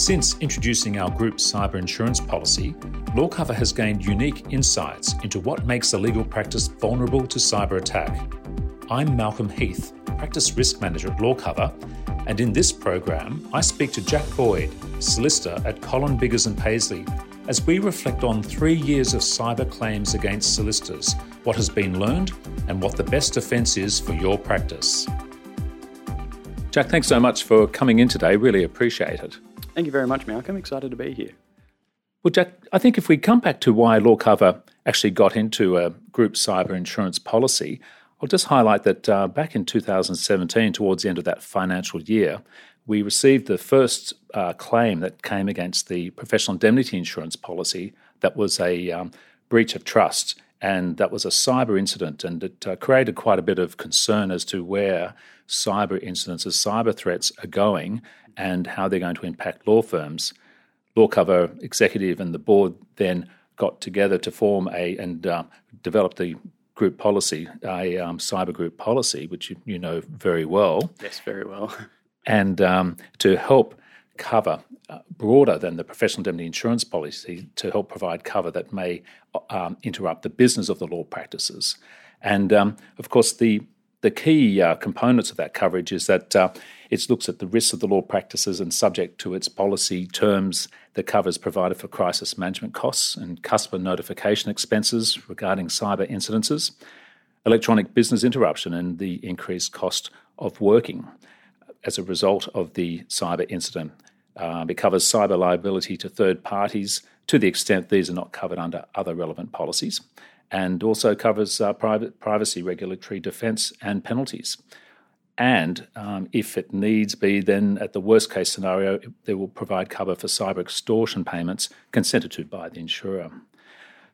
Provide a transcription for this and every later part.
Since introducing our group cyber insurance policy, LawCover has gained unique insights into what makes a legal practice vulnerable to cyber attack. I'm Malcolm Heath, Practice Risk Manager at LawCover, and in this program, I speak to Jack Boyd, solicitor at Colin Biggers and Paisley, as we reflect on three years of cyber claims against solicitors, what has been learned, and what the best defence is for your practice. Jack, thanks so much for coming in today. Really appreciate it. Thank you very much, Malcolm. Excited to be here. Well, Jack, I think if we come back to why LawCover actually got into a group cyber insurance policy, I'll just highlight that uh, back in 2017, towards the end of that financial year, we received the first uh, claim that came against the professional indemnity insurance policy that was a um, breach of trust. And that was a cyber incident, and it uh, created quite a bit of concern as to where cyber incidents, as cyber threats are going, and how they're going to impact law firms. LawCover executive and the board then got together to form a and uh, develop the group policy, a um, cyber group policy, which you, you, know very well. Yes, very well. and um, to help cover uh, broader than the professional indemnity insurance policy to help provide cover that may um, interrupt the business of the law practices. And um, of course, the the key uh, components of that coverage is that uh, it looks at the risks of the law practices and subject to its policy terms that covers provided for crisis management costs and customer notification expenses regarding cyber incidences, electronic business interruption, and the increased cost of working as a result of the cyber incident. Uh, it covers cyber liability to third parties to the extent these are not covered under other relevant policies and also covers uh, private privacy regulatory defence and penalties. And um, if it needs be, then at the worst case scenario, they will provide cover for cyber extortion payments consented to by the insurer.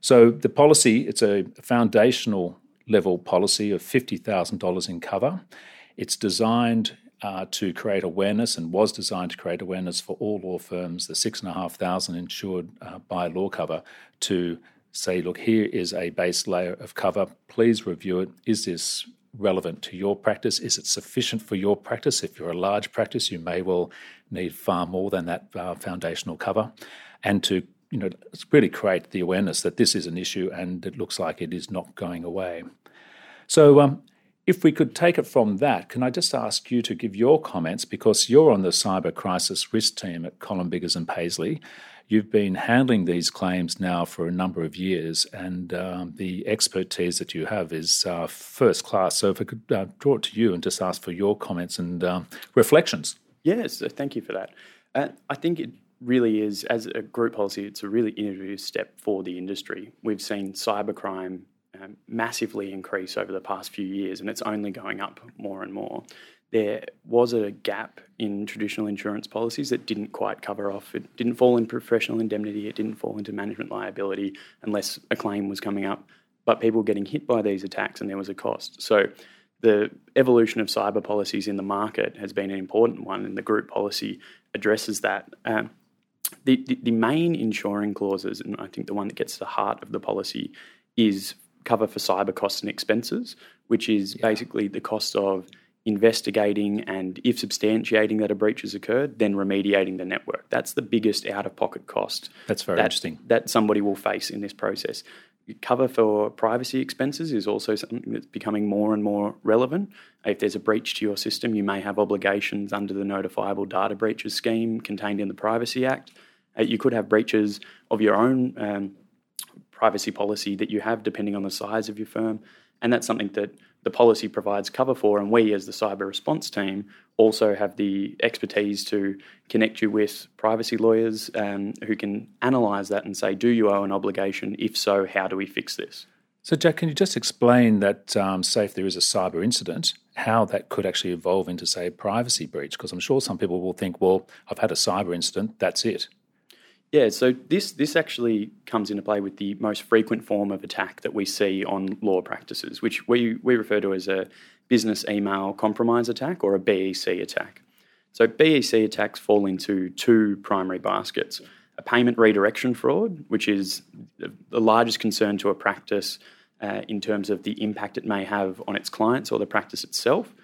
So the policy, it's a foundational level policy of $50,000 in cover. It's designed uh, to create awareness and was designed to create awareness for all law firms, the 6,500 insured uh, by LawCover, to say, look, here is a base layer of cover. Please review it. Is this relevant to your practice? Is it sufficient for your practice? If you're a large practice, you may well need far more than that uh, foundational cover. And to you know, really create the awareness that this is an issue and it looks like it is not going away. So, um, if we could take it from that, can I just ask you to give your comments because you're on the cyber crisis risk team at Colin Biggers and Paisley. You've been handling these claims now for a number of years, and um, the expertise that you have is uh, first class. So, if I could uh, draw it to you and just ask for your comments and um, reflections. Yes, thank you for that. Uh, I think it really is, as a group policy, it's a really innovative step for the industry. We've seen cybercrime um, massively increase over the past few years, and it's only going up more and more there was a gap in traditional insurance policies that didn't quite cover off. It didn't fall in professional indemnity, it didn't fall into management liability unless a claim was coming up. But people were getting hit by these attacks and there was a cost. So the evolution of cyber policies in the market has been an important one, and the group policy addresses that. Um, the, the, the main insuring clauses, and I think the one that gets to the heart of the policy, is cover for cyber costs and expenses, which is yeah. basically the cost of investigating and if substantiating that a breach has occurred, then remediating the network. That's the biggest out of pocket cost. That's very that, interesting. That somebody will face in this process. Cover for privacy expenses is also something that's becoming more and more relevant. If there's a breach to your system, you may have obligations under the Notifiable Data Breaches Scheme contained in the Privacy Act. Uh, you could have breaches of your own um, privacy policy that you have, depending on the size of your firm. And that's something that the policy provides cover for, and we as the cyber response team also have the expertise to connect you with privacy lawyers um, who can analyse that and say, do you owe an obligation? If so, how do we fix this? So, Jack, can you just explain that, um, say, if there is a cyber incident, how that could actually evolve into, say, a privacy breach? Because I'm sure some people will think, well, I've had a cyber incident, that's it. Yeah, so this this actually comes into play with the most frequent form of attack that we see on law practices, which we, we refer to as a business email compromise attack or a BEC attack. So BEC attacks fall into two primary baskets. A payment redirection fraud, which is the largest concern to a practice uh, in terms of the impact it may have on its clients or the practice itself.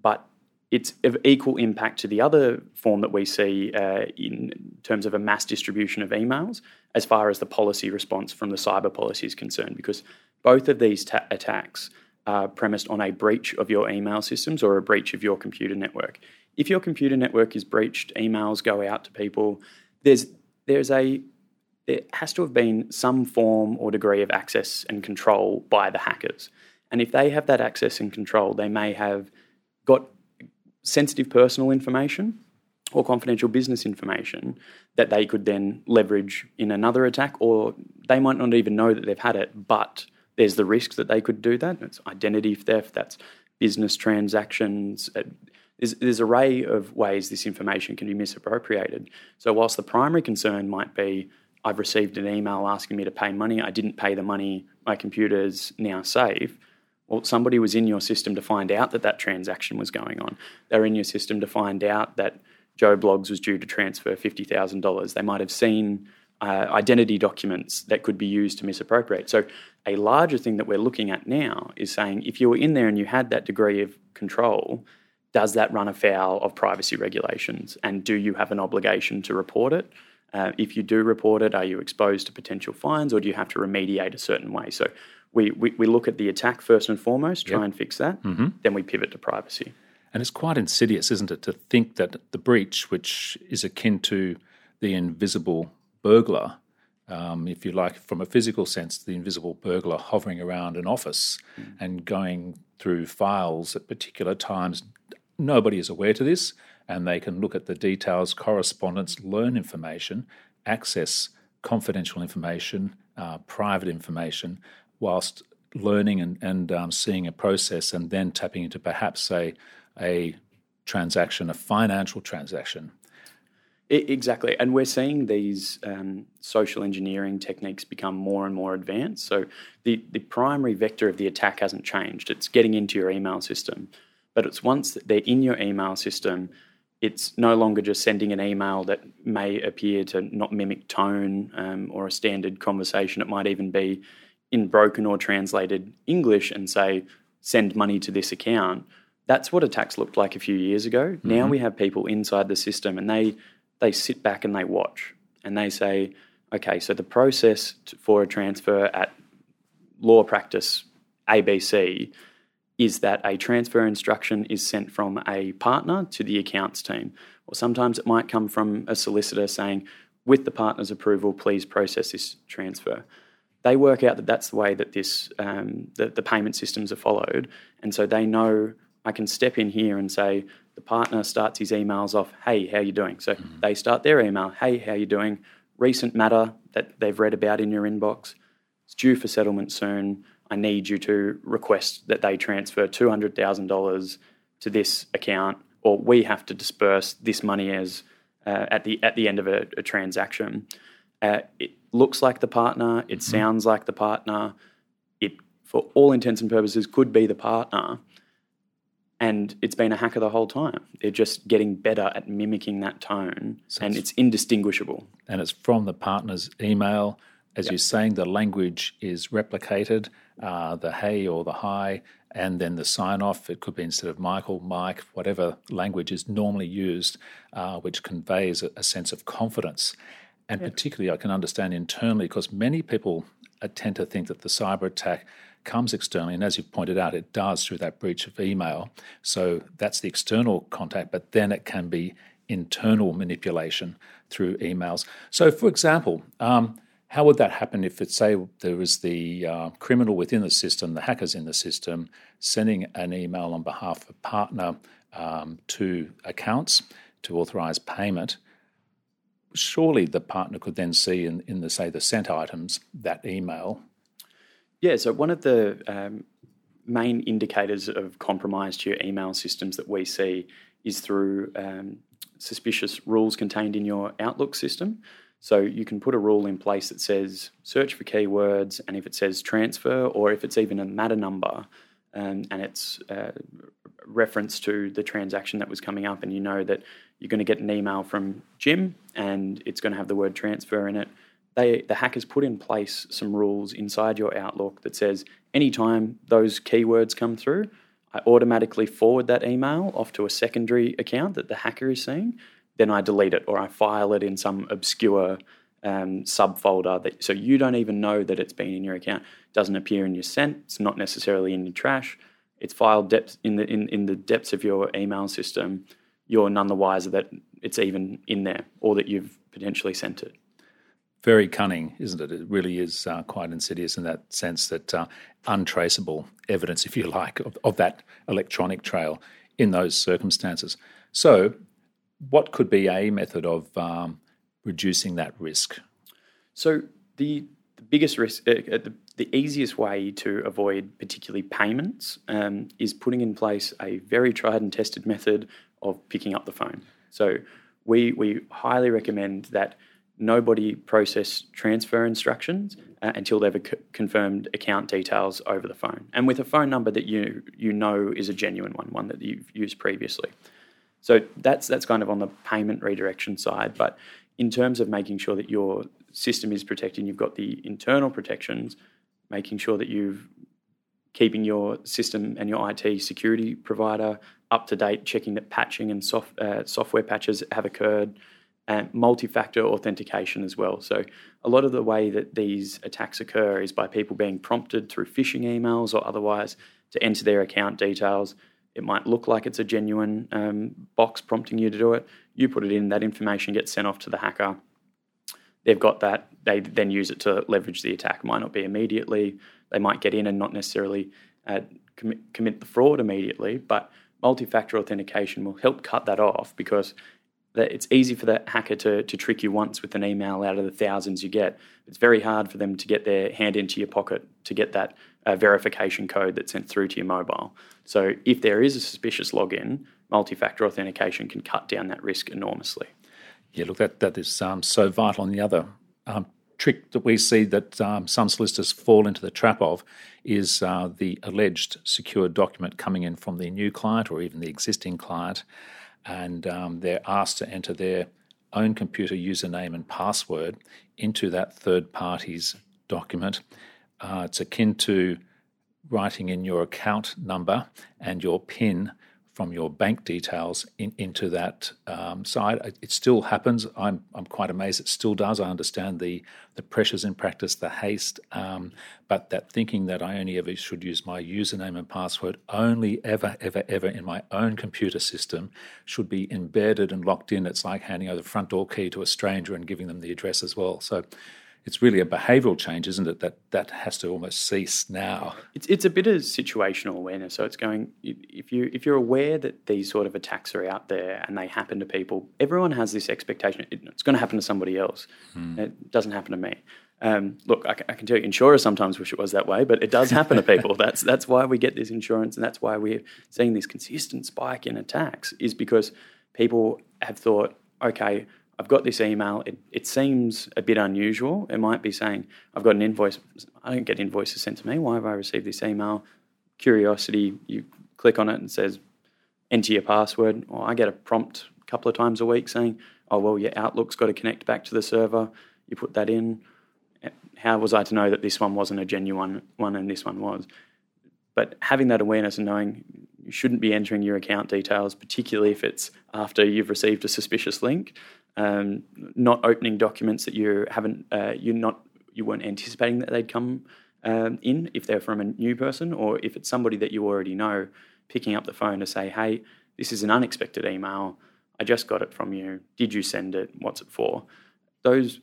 But it's of equal impact to the other form that we see uh, in terms of a mass distribution of emails, as far as the policy response from the cyber policy is concerned, because both of these ta- attacks are premised on a breach of your email systems or a breach of your computer network. If your computer network is breached, emails go out to people. There's there's a there has to have been some form or degree of access and control by the hackers. And if they have that access and control, they may have got sensitive personal information or confidential business information that they could then leverage in another attack, or they might not even know that they've had it, but there's the risk that they could do that. It's identity theft, that's business transactions. Uh, there's, there's array of ways this information can be misappropriated. So, whilst the primary concern might be, I've received an email asking me to pay money, I didn't pay the money, my computer's now safe well, somebody was in your system to find out that that transaction was going on. They're in your system to find out that Joe Bloggs was due to transfer $50,000. They might have seen uh, identity documents that could be used to misappropriate. So, a larger thing that we're looking at now is saying if you were in there and you had that degree of control, does that run afoul of privacy regulations? And do you have an obligation to report it? Uh, if you do report it, are you exposed to potential fines or do you have to remediate a certain way? So, we, we, we look at the attack first and foremost, try yep. and fix that, mm-hmm. then we pivot to privacy. And it's quite insidious, isn't it, to think that the breach, which is akin to the invisible burglar, um, if you like, from a physical sense, the invisible burglar hovering around an office mm. and going through files at particular times. Nobody is aware to this, and they can look at the details, correspondence, learn information, access confidential information, uh, private information, whilst learning and, and um, seeing a process and then tapping into perhaps a, a transaction, a financial transaction. Exactly. And we're seeing these um, social engineering techniques become more and more advanced. So the, the primary vector of the attack hasn't changed. It's getting into your email system. But it's once they're in your email system, it's no longer just sending an email that may appear to not mimic tone um, or a standard conversation. It might even be in broken or translated English and say, send money to this account. That's what attacks looked like a few years ago. Mm-hmm. Now we have people inside the system and they they sit back and they watch and they say, okay, so the process for a transfer at law practice ABC is that a transfer instruction is sent from a partner to the accounts team. Or sometimes it might come from a solicitor saying, with the partner's approval, please process this transfer they work out that that's the way that this um, the, the payment systems are followed, and so they know I can step in here and say the partner starts his emails off, "Hey, how you doing?" So mm-hmm. they start their email, "Hey, how you doing?" Recent matter that they've read about in your inbox. It's due for settlement soon. I need you to request that they transfer two hundred thousand dollars to this account, or we have to disperse this money as uh, at the at the end of a, a transaction. Uh, it looks like the partner, it mm-hmm. sounds like the partner, it, for all intents and purposes, could be the partner. And it's been a hacker the whole time. They're just getting better at mimicking that tone, so and it's, it's, indistinguishable. And it's from the partner's email. As yep. you're saying, the language is replicated, uh, the hey or the hi, and then the sign off. It could be instead of Michael, Mike, whatever language is normally used, uh, which conveys a, a sense of confidence. And yeah. particularly, I can understand internally because many people tend to think that the cyber attack comes externally. And as you've pointed out, it does through that breach of email. So that's the external contact, but then it can be internal manipulation through emails. So, for example, um, how would that happen if, it, say, there was the uh, criminal within the system, the hackers in the system, sending an email on behalf of a partner um, to accounts to authorize payment? Surely the partner could then see in, in the say the sent items that email. Yeah, so one of the um, main indicators of compromise to your email systems that we see is through um, suspicious rules contained in your Outlook system. So you can put a rule in place that says search for keywords, and if it says transfer, or if it's even a matter number, um, and it's uh, reference to the transaction that was coming up, and you know that you're going to get an email from Jim and it's going to have the word transfer in it. They, the hackers put in place some rules inside your Outlook that says anytime those keywords come through, I automatically forward that email off to a secondary account that the hacker is seeing. Then I delete it or I file it in some obscure um, subfolder that so you don't even know that it's been in your account. Doesn't appear in your sent. It's not necessarily in your trash. It's filed depth in the in, in the depths of your email system. You're none the wiser that it's even in there or that you've potentially sent it very cunning, isn't it? It really is uh, quite insidious in that sense that uh, untraceable evidence, if you like, of, of, that electronic trail in those circumstances. So, what could be a method of um, reducing that risk? So, the, the biggest risk, uh, uh the, the, easiest way to avoid particularly payments um, is putting in place a very tried and tested method of picking up the phone. So, we, we highly recommend that nobody process transfer instructions uh, until they've c- confirmed account details over the phone and with a phone number that you you know is a genuine one, one that you've used previously. So that's that's kind of on the payment redirection side, but in terms of making sure that your system is protected, you've got the internal protections, making sure that you've keeping your system and your IT security provider up to date, checking that patching and soft, uh, software patches have occurred, and multi-factor authentication as well. So a lot of the way that these attacks occur is by people being prompted through phishing emails or otherwise to enter their account details. It might look like it's a genuine um, box prompting you to do it. You put it in, that information gets sent off to the hacker. They've got that. They then use it to leverage the attack. Might not be immediately. They might get in and not necessarily uh, commit, commit the fraud immediately, but multi-factor authentication will help cut that off because it's easy for the hacker to, to trick you once with an email out of the thousands you get. It's very hard for them to get their hand into your pocket to get that uh, verification code that's sent through to your mobile. So if there is a suspicious login, multi-factor authentication can cut down that risk enormously. Yeah, look, that that is um, so vital. And the other um, trick that we see that um, some solicitors fall into the trap of is uh, the alleged secure document coming in from the new client or even the existing client and um, they're asked to enter their own computer username and password into that third party's document. Uh, it's akin to writing in your account number and your PIN from your bank details in, into that um, side. It still happens. I'm, I'm quite amazed it still does. I understand the, the pressures in practice, the haste, um, but that thinking that I only ever should use my username and password only ever, ever, ever in my own computer system should be embedded and locked in. It's like handing over the front door key to a stranger and giving them the address as well. So it's really a behavioural change, isn't it? That that has to almost cease now. It's it's a bit of situational awareness. So it's going if you if you're aware that these sort of attacks are out there and they happen to people, everyone has this expectation it's going to happen to somebody else. Hmm. It doesn't happen to me. Um, look, I, I, can tell you, insurers sometimes wish it was that way, but it does happen to people. that's that's why we get this insurance, and that's why we're seeing this consistent spike in attacks. Is because people have thought, okay, I've got this email. It, it seems a bit unusual. It might be saying, I've got an invoice. I don't get invoices sent to me. Why have I received this email? Curiosity, you click on it and it says, enter your password. Or I get a prompt a couple of times a week saying, oh, well, your Outlook's got to connect back to the server. You put that in. How was I to know that this one wasn't a genuine one and this one was? But having that awareness and knowing you shouldn't be entering your account details, particularly if it's after you've received a suspicious link, um, not opening documents that you haven't uh, you not you weren't anticipating that they'd come um, in if they're from a new person or if it's somebody that you already know picking up the phone to say hey this is an unexpected email. I just got it from you. Did you send it? What's it for? Those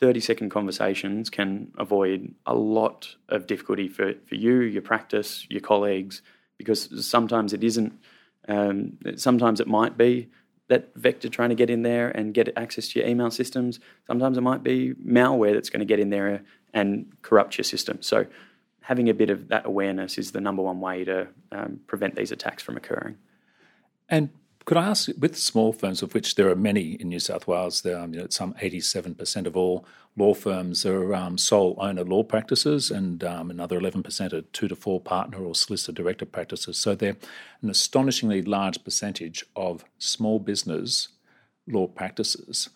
30 second conversations can avoid a lot of difficulty for, for you your practice your colleagues because sometimes it isn't um, sometimes it might be that vector trying to get in there and get access to your email systems. Sometimes it might be malware that's going to get in there and corrupt your system. So having a bit of that awareness is the number one way to um, prevent these attacks from occurring. And could I ask, with small firms, of which there are many in New South Wales, there, um, you know, some 87% of all law firms are um, sole owner law practices, and um, another 11% are two to four partner or solicitor director practices. So they're an astonishingly large percentage of small business law practices.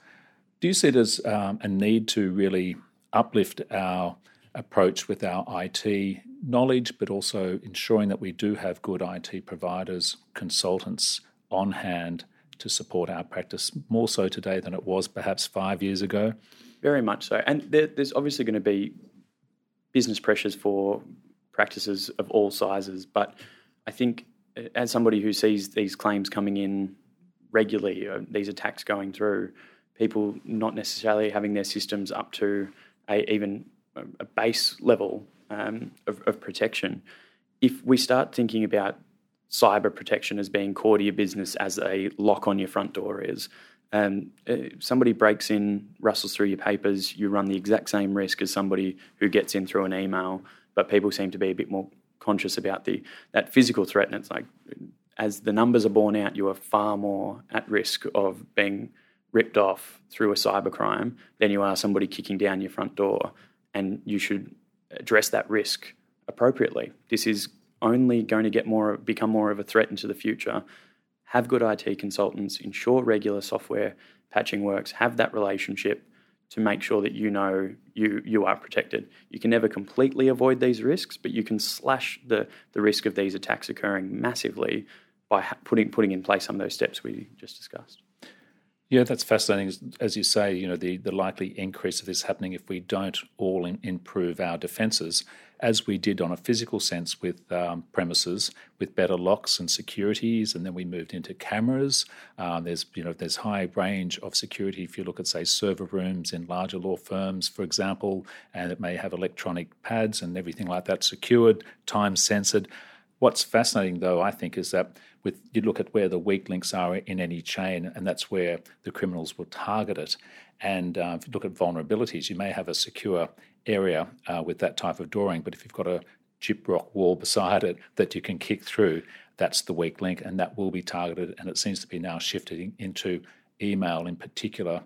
Do you see it as um, a need to really uplift our approach with our IT knowledge, but also ensuring that we do have good IT providers, consultants on hand to support our practice more so today than it was perhaps five years ago. Very much so. And there, there's obviously going to be business pressures for practices of all sizes, but I think uh, as somebody who sees these claims coming in regularly, uh, these attacks going through, people not necessarily having their systems up to a, even a base level um, of, of protection. If we start thinking about cyber protection as being core to your business as a lock on your front door is, um, uh, somebody breaks in, rustles through your papers, you run the exact same risk as somebody who gets in through an email, but people seem to be a bit more conscious about the that physical threat. And it's like as the numbers are borne out, you are far more at risk of being ripped off through a cybercrime than you are somebody kicking down your front door. And you should address that risk appropriately. This is only going to get more, become more of a threat into the future. Have good IT consultants, ensure regular software patching works, have that relationship to make sure that you know you you are protected. You can never completely avoid these risks, but you can slash the the risk of these attacks occurring massively by putting putting in place some of those steps we just discussed. Yeah, that's fascinating. As you say, you know, the, the likely increase of this happening if we don't all in, improve our defences, as we did on a physical sense with um, premises, with better locks and securities, and then we moved into cameras. Um, there's, you know, there's high range of security if you look at, say, server rooms in larger law firms, for example, and it may have electronic pads and everything like that secured, time censored. What's fascinating, though, I think, is that with you look at where the weak links are in any chain, and that's where the criminals will target it. And uh, if you look at vulnerabilities, you may have a secure area uh, with that type of drawing, but if you've got a gyprock wall beside it that you can kick through, that's the weak link, and that will be targeted. And it seems to be now shifting into email in particular,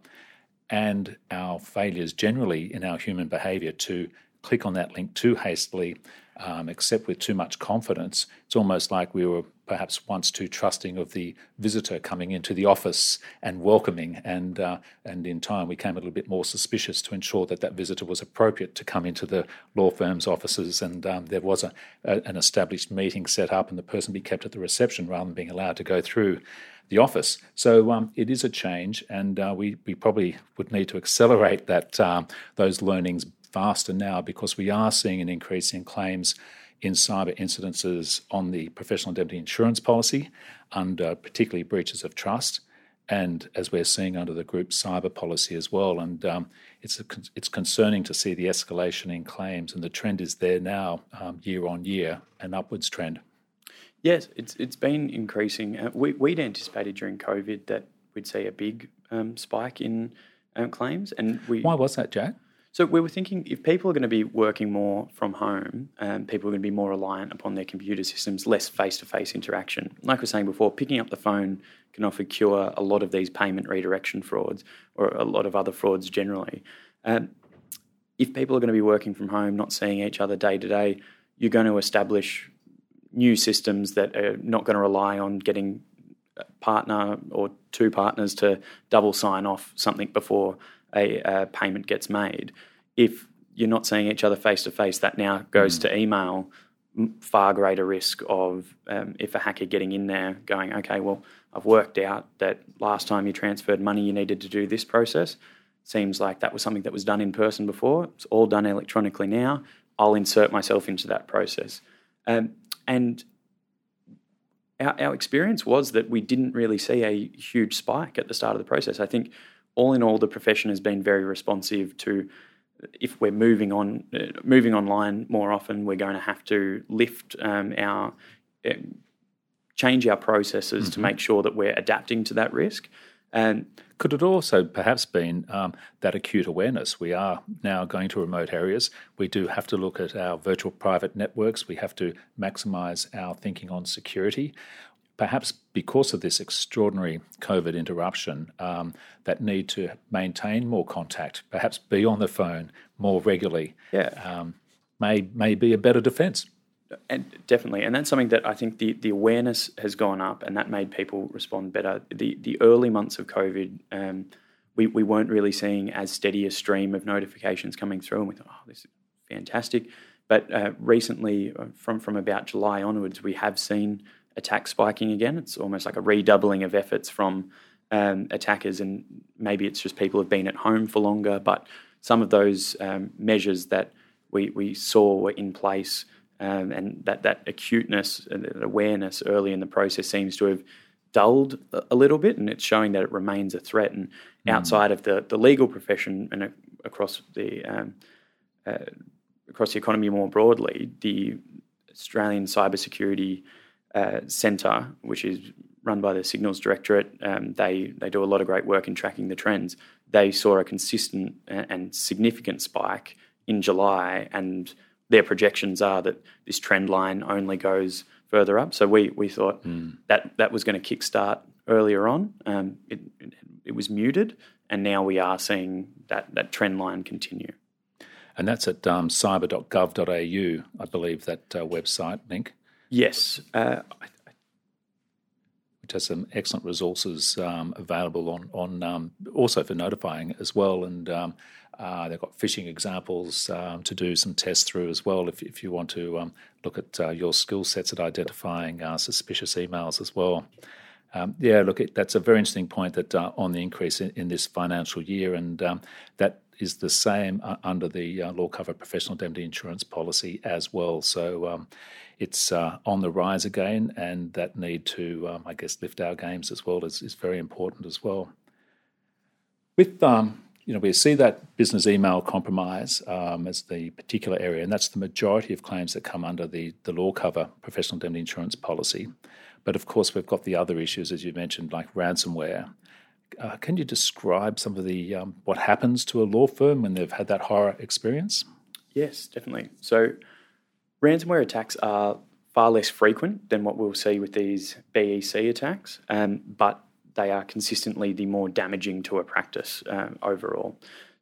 and our failures generally in our human behaviour to click on that link too hastily um, except with too much confidence. It's almost like we were perhaps once too trusting of the visitor coming into the office and welcoming, and uh, and in time we came a little bit more suspicious to ensure that that visitor was appropriate to come into the law firm's offices, and um, there was a, a, an established meeting set up, and the person be kept at the reception rather than being allowed to go through the office. So um, it is a change, and uh, we we probably would need to accelerate that um, those learnings faster now because we are seeing an increase in claims in cyber incidences on the professional indemnity insurance policy, under particularly breaches of trust, and as we're seeing under the group cyber policy as well. And um, it's a, it's concerning to see the escalation in claims, and the trend is there now, um, year on year, an upwards trend. Yes, it's it's been increasing. Uh, we, would anticipated during COVID that we'd see a big um, spike in um, claims, and we. Why was that, Jack? So we were thinking if people are going to be working more from home, um, people are going to be more reliant upon their computer systems, less face-to-face interaction. Like I was saying before, picking up the phone can often cure a lot of these payment redirection frauds or a lot of other frauds generally. Um, if people are going to be working from home, not seeing each other day to day, you're going to establish new systems that are not going to rely on getting a partner or two partners to double sign off something before a, a payment gets made. If you're not seeing each other face to face, that now goes mm. to email. Far greater risk of um, if a hacker getting in there going, okay, well, I've worked out that last time you transferred money, you needed to do this process. Seems like that was something that was done in person before. It's all done electronically now. I'll insert myself into that process. Um, and our, our experience was that we didn't really see a huge spike at the start of the process. I think all in all, the profession has been very responsive to. If we're moving on, uh, moving online more often, we're going to have to lift um, our, uh, change our processes mm-hmm. to make sure that we're adapting to that risk. And could it also perhaps been um, that acute awareness? We are now going to remote areas. We do have to look at our virtual private networks. We have to maximise our thinking on security perhaps because of this extraordinary COVID interruption, um, that need to maintain more contact, perhaps be on the phone more regularly, yeah. um, may may be a better defence. And definitely, and that's something that I think the, the awareness has gone up, and that made people respond better. The the early months of COVID, um, we we weren't really seeing as steady a stream of notifications coming through, and we thought, oh, this is fantastic. But uh, recently, uh, from from about July onwards, we have seen attack spiking again. It's almost like a redoubling of efforts from um, attackers, and maybe it's just people have been at home for longer. But some of those um, measures that we, we saw were in place, um, and that, that acuteness and awareness early in the process seems to have dulled a little bit, and it's showing that it remains a threat. And mm. outside of the, the legal profession and across the um, uh, across the economy more broadly, the Australian Cybersecurity uh, Centre, which is run by the Signals Directorate, um, they they do a lot of great work in tracking the trends. They saw a consistent and significant spike in July, and their projections are that this trend line only goes further up. So we we thought mm. that that was going to kickstart earlier on. Um, it, it, it was muted, and now we are seeing that that trend line continue. And that's at um, cyber.gov.au, I believe that uh, website link. Yes, uh, which has some excellent resources um, available on on um, also for notifying as well, and um, uh, they've got phishing examples um, to do some tests through as well. If if you want to um, look at uh, your skill sets at identifying uh, suspicious emails as well. Um, yeah, look, it, that's a very interesting point that uh, on the increase in, in, this financial year, and that is the same uh, under the uh, law cover professional indemnity insurance policy as well. So um, it's uh, on the rise again, and that need to, um, I guess, lift our games as well is, is very important as well. With um, you know, we see that business email compromise um, as the particular area, and that's the majority of claims that come under the, the law cover professional indemnity insurance policy. But of course, we've got the other issues, as you mentioned, like ransomware. Uh, can you describe some of the um, what happens to a law firm when they've had that horror experience? Yes, definitely. So Ransomware attacks are far less frequent than what we'll see with these BEC attacks, um, but they are consistently the more damaging to a practice um, overall.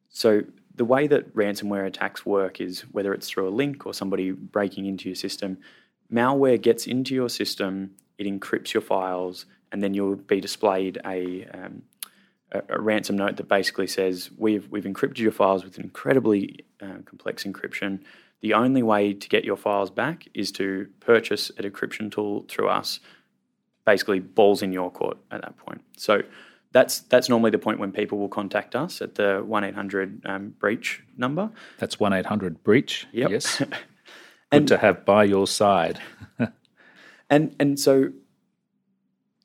So, the way that ransomware attacks work is whether it's through a link or somebody breaking into your system, malware gets into your system, it encrypts your files, and then you'll be displayed a, um, a, a, ransom note that basically says, We've, we've encrypted your files with an incredibly uh, complex encryption the only way to get your files back is to purchase a decryption tool through us. Basically, balls in your court at that point. So that's that's normally the point when people will contact us at the one eight hundred um, breach number. That's one eight hundred breach. Yep. Yes. Good and, to have by your side. and and so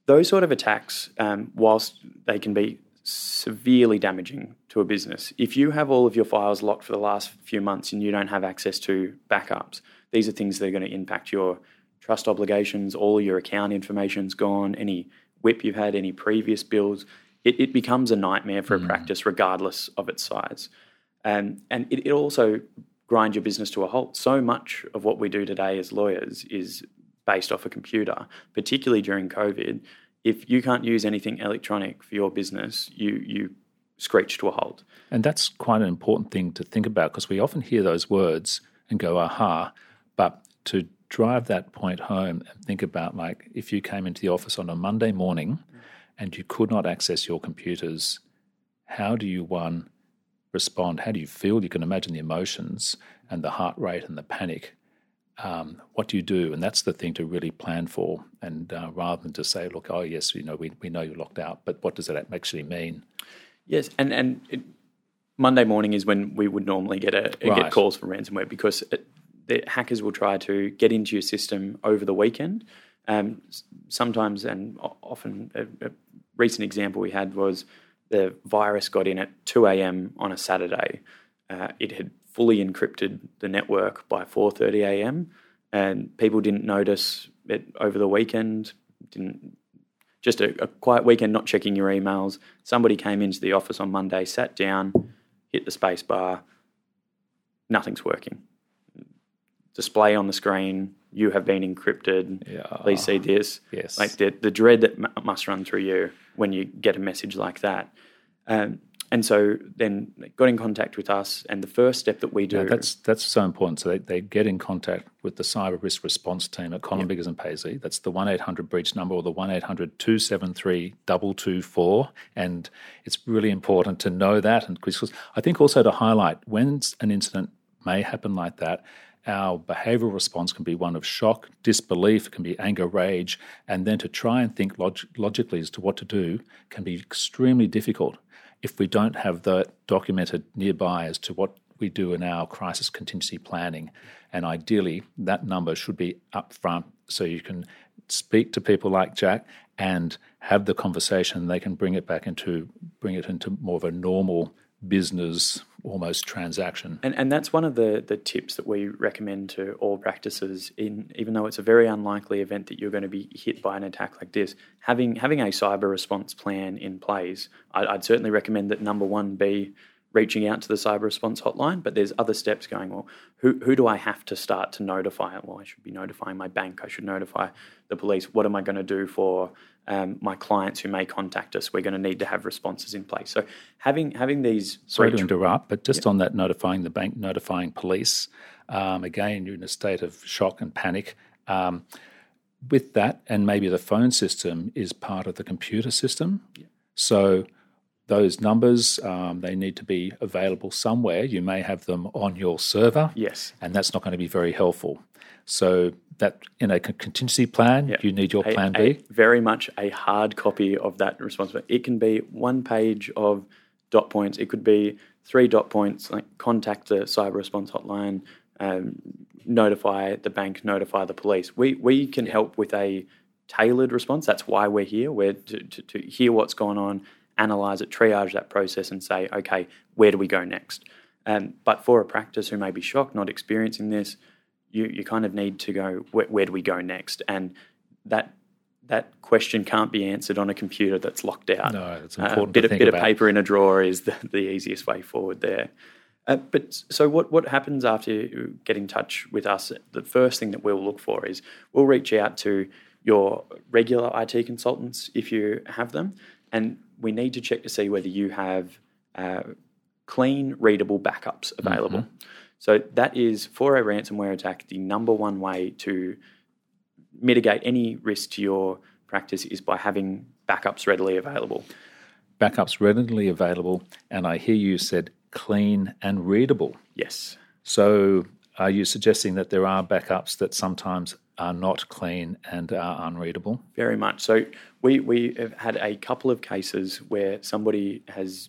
those sort of attacks, um, whilst they can be severely damaging to a business. If you have all of your files locked for the last few months and you don't have access to backups, these are things that are going to impact your trust obligations, all your account information's gone, any WIP you've had, any previous bills. It, it becomes a nightmare for mm. a practice regardless of its size. Um, and it, it also grinds your business to a halt. So much of what we do today as lawyers is based off a computer, particularly during COVID if you can't use anything electronic for your business, you you screech to a halt. And that's quite an important thing to think about because we often hear those words and go, aha, but to drive that point home and think about like if you came into the office on a Monday morning and you could not access your computers, how do you one respond? How do you feel? You can imagine the emotions and the heart rate and the panic um, what do you do? And that's the thing to really plan for. And uh, rather than just say, look, oh, yes, you know, we, we know you're locked out, but what does that actually mean? Yes, and, and it, Monday morning is when we would normally get a, right. get calls for ransomware because it, the hackers will try to get into your system over the weekend. Um, sometimes and often, a, a recent example we had was the virus got in at 2 a.m. on a Saturday. Uh, it had fully encrypted the network by 4:30 a.m. and people didn't notice it over the weekend. Didn't just a, a, quiet weekend, not checking your emails. Somebody came into the office on Monday, sat down, hit the space bar. Nothing's working. Display on the screen. You have been encrypted. Yeah. Please see this. Yes. Like the the dread that m- must run through you when you get a message like that. Um, and so then they got in contact with us, and the first step that we do. Yeah, that's that's so important. So they, they get in contact with the cyber risk response team at Colin yep. Biggers and Paisley. That's the one eight hundred breach number or the one 273 224 and it's really important to know that. And because I think also to highlight when an incident may happen like that, our behavioral response can be one of shock, disbelief, it can be anger, rage, and then to try and think log- logically as to what to do can be extremely difficult if we don't have that documented nearby as to what we do in our crisis contingency planning. And ideally, that number should be up front so you can speak to people like Jack and have the conversation. They can bring it back into bring it into more of a normal business almost transaction. And and that's one of the the tips that we recommend to all practices in even though it's a very unlikely event that you're going to be hit by an attack like this, having having a cyber response plan in place, I'd, I'd certainly recommend that number one be reaching out to the cyber response hotline, but there's other steps going. Well, who, who do I have to start to notify? Well, I should be notifying my bank. I should notify the police. What am I going to do for um, my clients who may contact us? We're going to need to have responses in place. So having having these. Sorry to interrupt, but just yeah. on that, notifying the bank, notifying police. Um, again, you're in a state of shock and panic. Um, with that, and maybe the phone system is part of the computer system. Yeah. So those numbers um, they need to be available somewhere. You may have them on your server. Yes. And that's not going to be very helpful. So that in a contingency plan yep. you need your a, plan b. a, very much a hard copy of that responsibility it can be one page of dot points. It could be three dot points like contact the cyber response hotline um, notify the bank notify the police. We we can help with a tailored response. That's why we're here. We're to, to, to hear what's going on analyze it, triage that process, and say, okay, where do we go next? Um, but for a practice who may be shocked, not experiencing this, you, you kind of need to go, where, where do we go next? And that that question can't be answered on a computer that's locked out. No, it's uh, important. Uh, bit, to bit of paper in a drawer is the, the easiest way forward there. Uh, but so what what happens after you get in touch with us? The first thing that we'll look for is we'll reach out to your regular IT consultants if you have them, and we need to check to see whether you have uh, clean, readable backups available. Mm-hmm. So that is for a ransomware attack the number one way to mitigate any risk to your practice is by having backups readily available. Backups readily available, and I hear you said clean and readable. Yes. So are you suggesting that there are backups that sometimes are not clean and are unreadable? Very much. So we, we have had a couple of cases where somebody has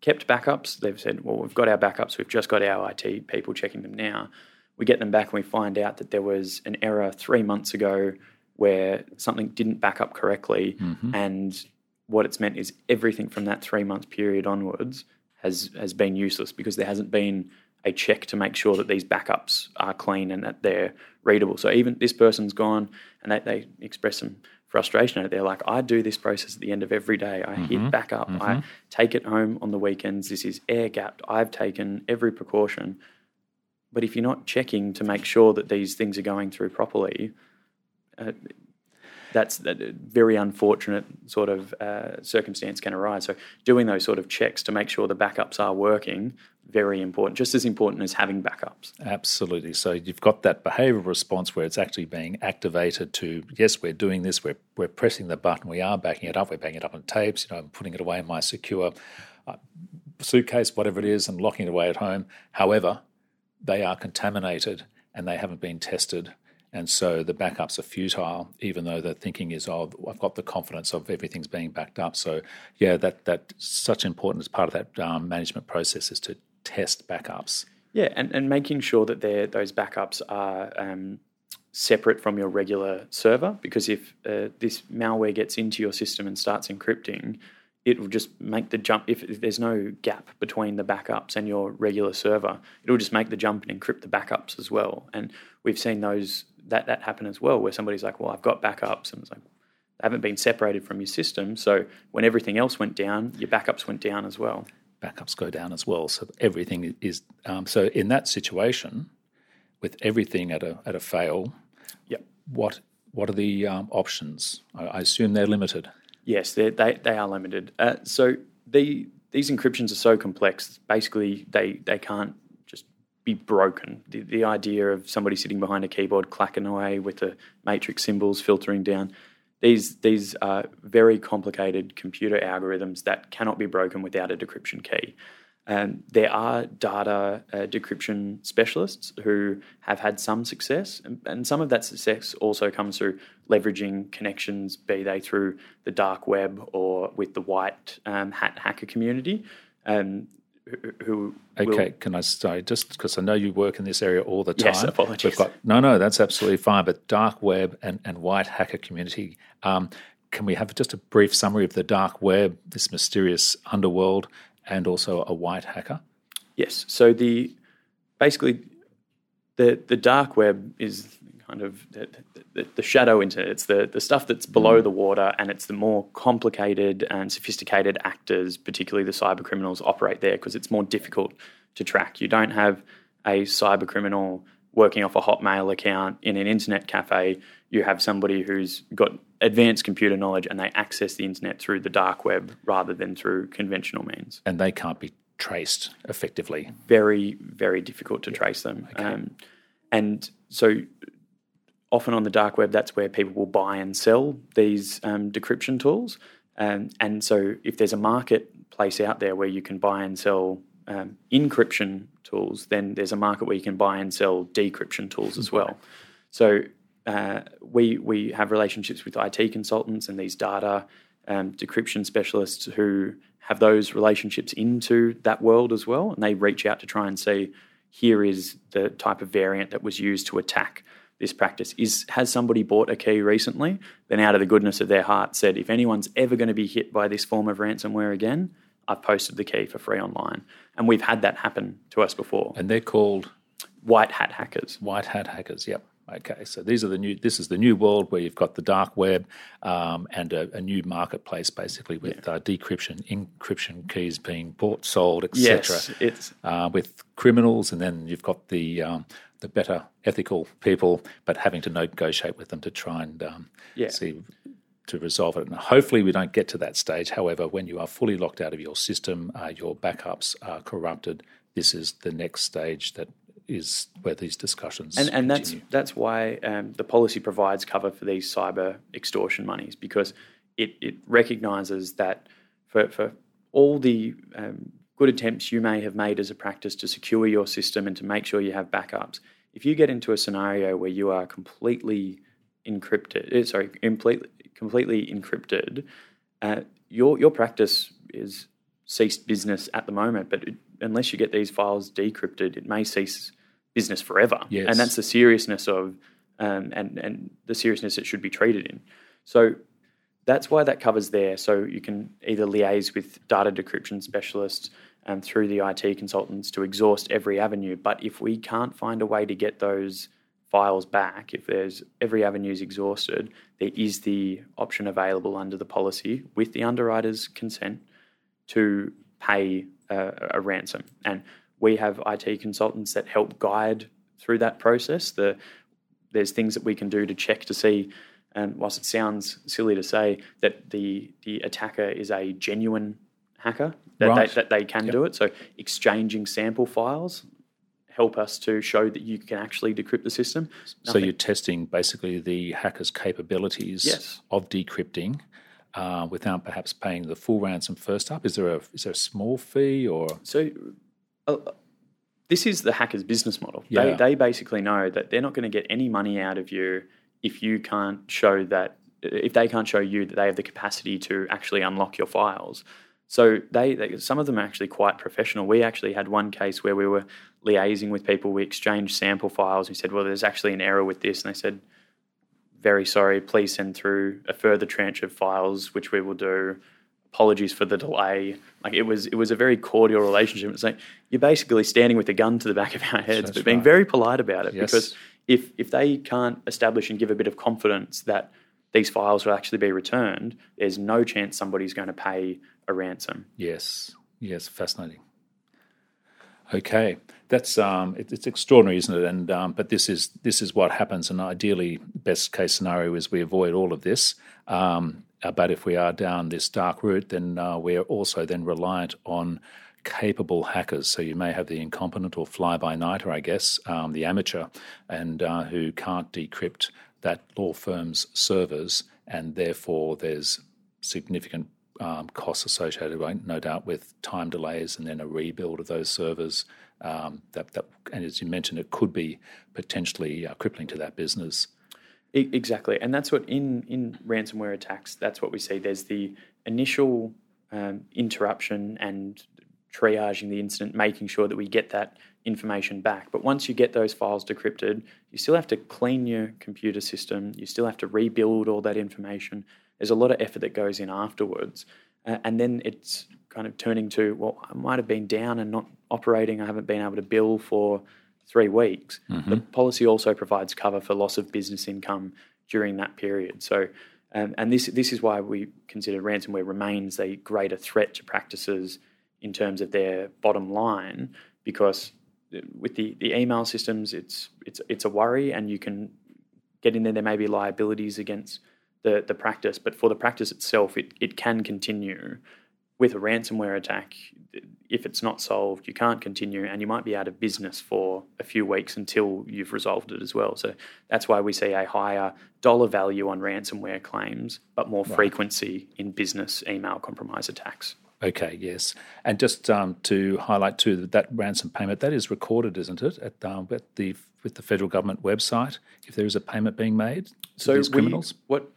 kept backups. They've said, well, we've got our backups, we've just got our IT people checking them now. We get them back and we find out that there was an error three months ago where something didn't back up correctly. Mm-hmm. And what it's meant is everything from that three month period onwards has, has been useless because there hasn't been a check to make sure that these backups are clean and that they're readable. So even this person's gone and they, they express some frustration. They're like, I do this process at the end of every day. I mm-hmm. hit backup. Mm-hmm. I take it home on the weekends. This is air gapped. I've taken every precaution. But if you're not checking to make sure that these things are going through properly, uh, that's a very unfortunate sort of uh, circumstance can arise. So doing those sort of checks to make sure the backups are working very important, just as important as having backups. Absolutely. So you've got that behavioural response where it's actually being activated to yes, we're doing this, we're we're pressing the button, we are backing it up, we're backing it up on tapes, you know, I'm putting it away in my secure uh, suitcase, whatever it is, and locking it away at home. However, they are contaminated and they haven't been tested and so the backups are futile, even though the thinking is, oh, I've got the confidence of everything's being backed up. So, yeah, that that's such important as part of that um, management process is to test backups. Yeah, and, and making sure that those backups are um, separate from your regular server, because if uh, this malware gets into your system and starts encrypting, it will just make the jump. If, if, there's no gap between the backups and your regular server, it will just make the jump and encrypt the backups as well. And we've seen those that that happen as well, where somebody's like, "Well, I've got backups," and it's like they haven't been separated from your system. So when everything else went down, your backups went down as well. Backups go down as well. So everything is um, so in that situation, with everything at a at a fail. Yep. What what are the um, options? I, I assume they're limited. Yes, they they are limited. Uh, so the these encryptions are so complex. Basically, they they can't be broken. The, the idea of somebody sitting behind a keyboard clacking away with the matrix symbols filtering down. These these are very complicated computer algorithms that cannot be broken without a decryption key. Um, there are data uh, decryption specialists who have had some success, and, and, some of that success also comes through leveraging connections, be they through the dark web or with the white um, hat hacker community. Um, who, okay will... can i say just because i know you work in this area all the time yes apologies got, no no that's absolutely fine but dark web and, and white hacker community um, can we have just a brief summary of the dark web this mysterious underworld and also a white hacker? Yes. So the basically the the dark web is kind of the, the, the, shadow internet. It's the, the stuff that's below mm. the water, and it's the more complicated and sophisticated actors, particularly the cyber criminals, operate there because it's more difficult to track. You don't have a cyber criminal working off a Hotmail account in an internet cafe. You have somebody who's got advanced computer knowledge and they access the internet through the dark web rather than through conventional means. And they can't be traced effectively. Very, very difficult to trace them. Okay. Um, and so often on the dark web, that's where people will buy and sell these um, decryption tools. Um, and so if there's a marketplace out there where you can buy and sell um, encryption tools, then there's a market where you can buy and sell decryption tools as well. So uh, we we have relationships with IT consultants and these data um, decryption specialists who have those relationships into that world as well, and they reach out to try and see here is the type of variant that was used to attack this practice. Is has somebody bought a key recently? Then, out of the goodness of their heart, said if anyone's ever going to be hit by this form of ransomware again, I've posted the key for free online, and we've had that happen to us before. And they're called white hat hackers. White hat hackers. Yep. Okay, so these are the new. This is the new world where you've got the dark web um, and a, a, new marketplace, basically with yeah. uh, decryption, encryption keys being bought, sold, etc. Yes, it's uh, with criminals, and then you've got the um, the better ethical people, but having to negotiate with them to try and um, yeah. see to resolve it. And hopefully, we don't get to that stage. However, when you are fully locked out of your system, uh, your backups are corrupted. This is the next stage that is where these discussions and, and that's that's why um, the policy provides cover for these cyber extortion monies because it, it recognises that for, for all the um, good attempts you may have made as a practice to secure your system and to make sure you have backups, if you get into a scenario where you are completely encrypted, eh, sorry, completely completely encrypted, uh, your your practice is ceased business at the moment. But it, unless you get these files decrypted, it may cease business forever. Yes. And that's the seriousness of um, and and the seriousness it should be treated in. So that's why that covers there. So you can either liaise with data decryption specialists and through the IT consultants to exhaust every avenue. But if we can't find a way to get those files back, if there's every avenue is exhausted, there is the option available under the policy with the underwriter's consent to pay a, a ransom. And we have IT consultants that help guide through that process. The, there's things that we can do to check to see, and whilst it sounds silly to say that the the attacker is a genuine hacker, that, right. they, that they can yep. do it. So exchanging sample files help us to show that you can actually decrypt the system. Nothing. So you're testing basically the hacker's capabilities yes. of decrypting. Uh, without perhaps paying the full ransom first up, is there a is there a small fee or so? Uh, this is the hacker's business model. Yeah. They, they basically know that they're not going to get any money out of you if you can't show that, if they can't show you that they have the capacity to actually unlock your files. So they, they, some of them are actually quite professional. We actually had one case where we were liaising with people. We exchanged sample files. We said, "Well, there's actually an error with this," and they said, "Very sorry. Please send through a further tranche of files, which we will do." Apologies for the delay. Like it was, it was a very cordial relationship. It's like you're basically standing with a gun to the back of our heads, That's but being right. very polite about it. Yes. Because if if they can't establish and give a bit of confidence that these files will actually be returned, there's no chance somebody's going to pay a ransom. Yes, yes, fascinating. Okay, that's um, it, it's extraordinary, isn't it? And um, but this is this is what happens, and ideally, best case scenario is we avoid all of this. Um, uh, but if we are down this dark route, then uh, we're also then reliant on capable hackers. So you may have the incompetent or fly-by-nighter, I guess, um, the amateur, and uh, who can't decrypt that law firm's servers, and therefore there's significant um, costs associated, no doubt, with time delays and then a rebuild of those servers. Um, that, that, and as you mentioned, it could be potentially uh, crippling to that business. Exactly, and that's what in in ransomware attacks. That's what we see. There's the initial um, interruption and triaging the incident, making sure that we get that information back. But once you get those files decrypted, you still have to clean your computer system. You still have to rebuild all that information. There's a lot of effort that goes in afterwards, uh, and then it's kind of turning to well, I might have been down and not operating. I haven't been able to bill for three weeks. Mm-hmm. The policy also provides cover for loss of business income during that period. So, um, and this this is why we consider ransomware remains a greater threat to practices in terms of their bottom line, because with the, the email systems, it's it's it's a worry, and you can get in there. There may be liabilities against the the practice, but for the practice itself, it it can continue with a ransomware attack, if it's not solved, you can't continue, and you might be out of business for a few weeks until you've resolved it as well. So that's why we see a higher dollar value on ransomware claims, but more right. frequency in business email compromise attacks. Okay, yes, and just um, to highlight too that that ransom payment that is recorded, isn't it, at, um, at the with the federal government website if there is a payment being made so these criminals. We, what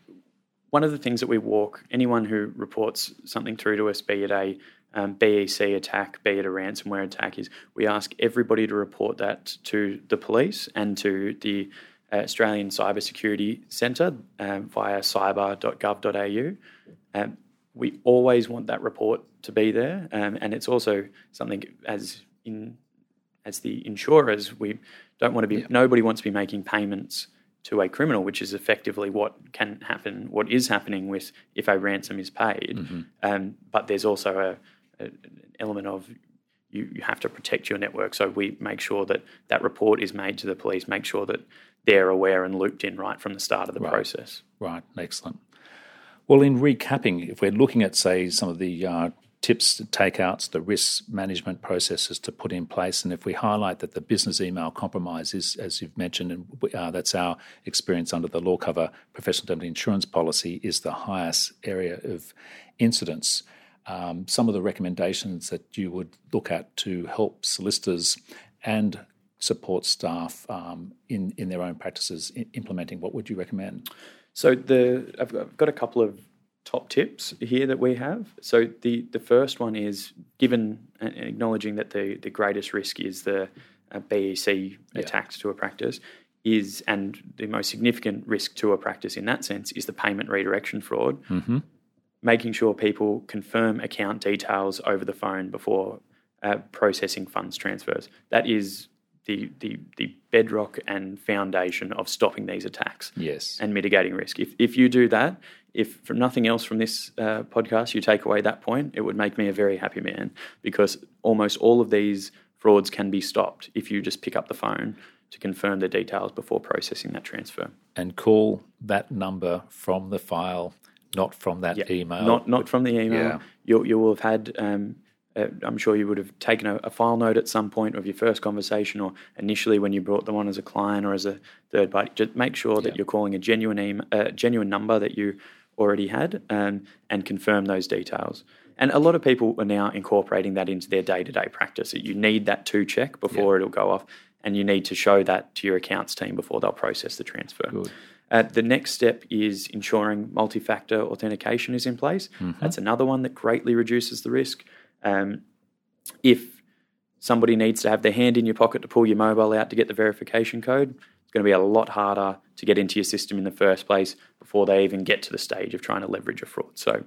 one of the things that we walk anyone who reports something through to us, be it a um, BEC attack, be it a ransomware attack, is we ask everybody to report that to the police and to the uh, Australian Cybersecurity Centre um, via cyber.gov.au. Um, we always want that report to be there, um, and it's also something as in as the insurers we don't want to be. Yeah. Nobody wants to be making payments to a criminal, which is effectively what can happen, what is happening with if a ransom is paid. Mm-hmm. Um, but there's also a, a, an element of you, you have to protect your network. So we make sure that that report is made to the police, make sure that they're aware and looped in right from the start of the right. process. Right, excellent. Well, in recapping, if we're looking at, say, some of the uh, tips to take out, the risk management processes to put in place. And if we highlight that the business email compromise is, as you've mentioned, and uh, that's our experience under the law cover professional indemnity insurance policy, is the highest area of incidents. Um, some of the recommendations that you would look at to help solicitors and support staff um, in, in their own practices in implementing, what would you recommend? So the I've got a couple of top tips here that we have. So the the first one is given and acknowledging that the the greatest risk is the uh, BEC yeah. attacks to a practice is and the most significant risk to a practice in that sense is the payment redirection fraud. Mm-hmm. Making sure people confirm account details over the phone before uh, processing funds transfers. That is the, the the bedrock and foundation of stopping these attacks. Yes, and mitigating risk. If if you do that, if from nothing else from this uh, podcast you take away that point, it would make me a very happy man because almost all of these frauds can be stopped if you just pick up the phone to confirm the details before processing that transfer. And call that number from the file, not from that yeah, email. Not not from the email. Yeah. You you will have had. Um, uh, I'm sure you would have taken a, a, file note at some point of your first conversation, or initially when you brought them on as a client or as a third party. Just make sure that yeah. you're calling a genuine email, uh, genuine number that you already had um, and confirm those details. And a lot of people are now incorporating that into their day to day practice. You need that to check before yeah. it'll go off, and you need to show that to your accounts team before they'll process the transfer. Uh, the next step is ensuring multi factor authentication is in place. Mm-hmm. That's another one that greatly reduces the risk. Um, if somebody needs to have their hand in your pocket to pull your mobile out to get the verification code, it's going to be a lot harder to get into your system in the first place before they even get to the stage of trying to leverage a fraud. So,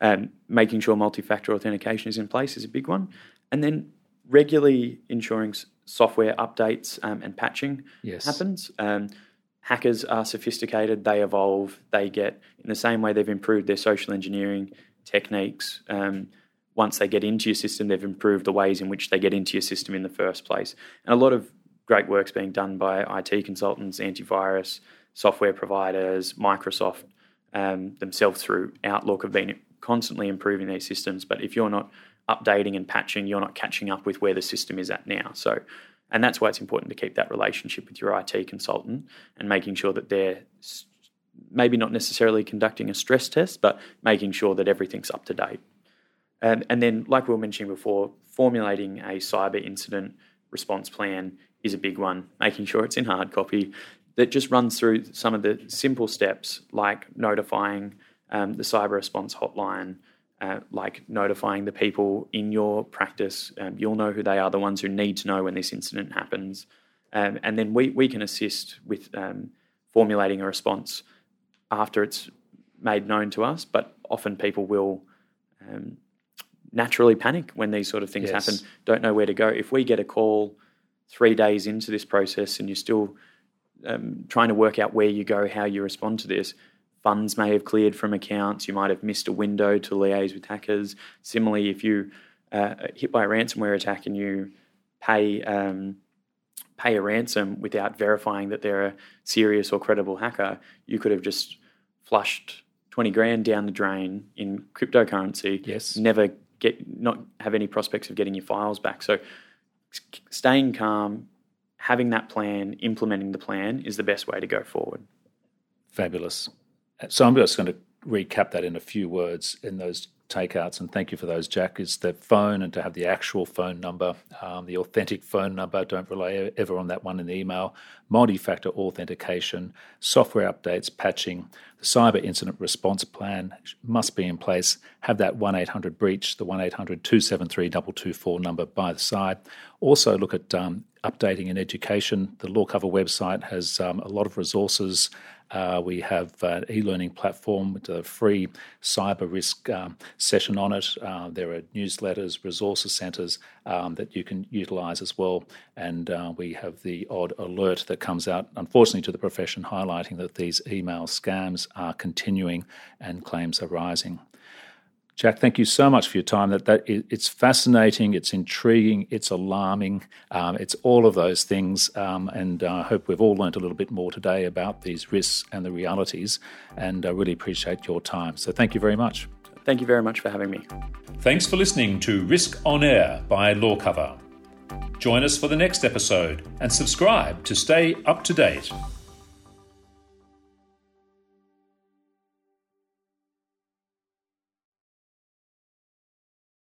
um, making sure multi factor authentication is in place is a big one. And then regularly ensuring software updates um, and patching yes. happens. Um, hackers are sophisticated, they evolve, they get, in the same way they've improved their social engineering techniques. Um, once they get into your system, they've improved the ways in which they get into your system in the first place. And a lot of great work's being done by IT consultants, antivirus software providers, Microsoft um, themselves through Outlook have been constantly improving these systems. But if you're not updating and patching, you're not catching up with where the system is at now. So, and that's why it's important to keep that relationship with your IT consultant and making sure that they're maybe not necessarily conducting a stress test, but making sure that everything's up to date. And, then, like we were mentioning before, formulating a cyber incident response plan is a big one, making sure it's in hard copy that just runs through some of the simple steps like notifying um, the cyber response hotline, uh, like notifying the people in your practice. Um, you'll know who they are, the ones who need to know when this incident happens. Um, and then we, we can assist with um, formulating a response after it's made known to us. But often people will um, naturally panic when these sort of things yes. happen, don't know where to go. If we get a call three days into this process and you're still um, trying to work out where you go, how you respond to this, funds may have cleared from accounts, you might have missed a window to liaise with hackers. Similarly, if you uh, hit by a ransomware attack and you pay um, pay a ransom without verifying that they're a serious or credible hacker, you could have just flushed 20 grand down the drain in cryptocurrency. Yes. Never get not have any prospects of getting your files back. So staying calm, having that plan, implementing the plan is the best way to go forward. Fabulous. So I'm just going to recap that in a few words in those takeouts, and thank you for those, Jack, is the phone and to have the actual phone number, um, the authentic phone number. Don't rely ever on that one in the email. Multi factor authentication, software updates, patching, the cyber incident response plan must be in place. Have that 1 800 breach, the 1 800 273 224 number by the side. Also, look at um, updating in education. The Law Cover website has um, a lot of resources uh, we have an e-learning platform with a free cyber risk um, session on it. Uh, there are newsletters, resources centres um, that you can utilise as well. And uh, we have the odd alert that comes out, unfortunately, to the profession highlighting that these email scams are continuing and claims are rising. Jack, thank you so much for your time. That that it's fascinating, it's intriguing, it's alarming, um, it's all of those things. Um, and uh, I hope we've all learned a little bit more today about these risks and the realities. And I really appreciate your time. So thank you very much. Thank you very much for having me. Thanks for listening to Risk on Air by Law Cover. Join us for the next episode and subscribe to stay up to date.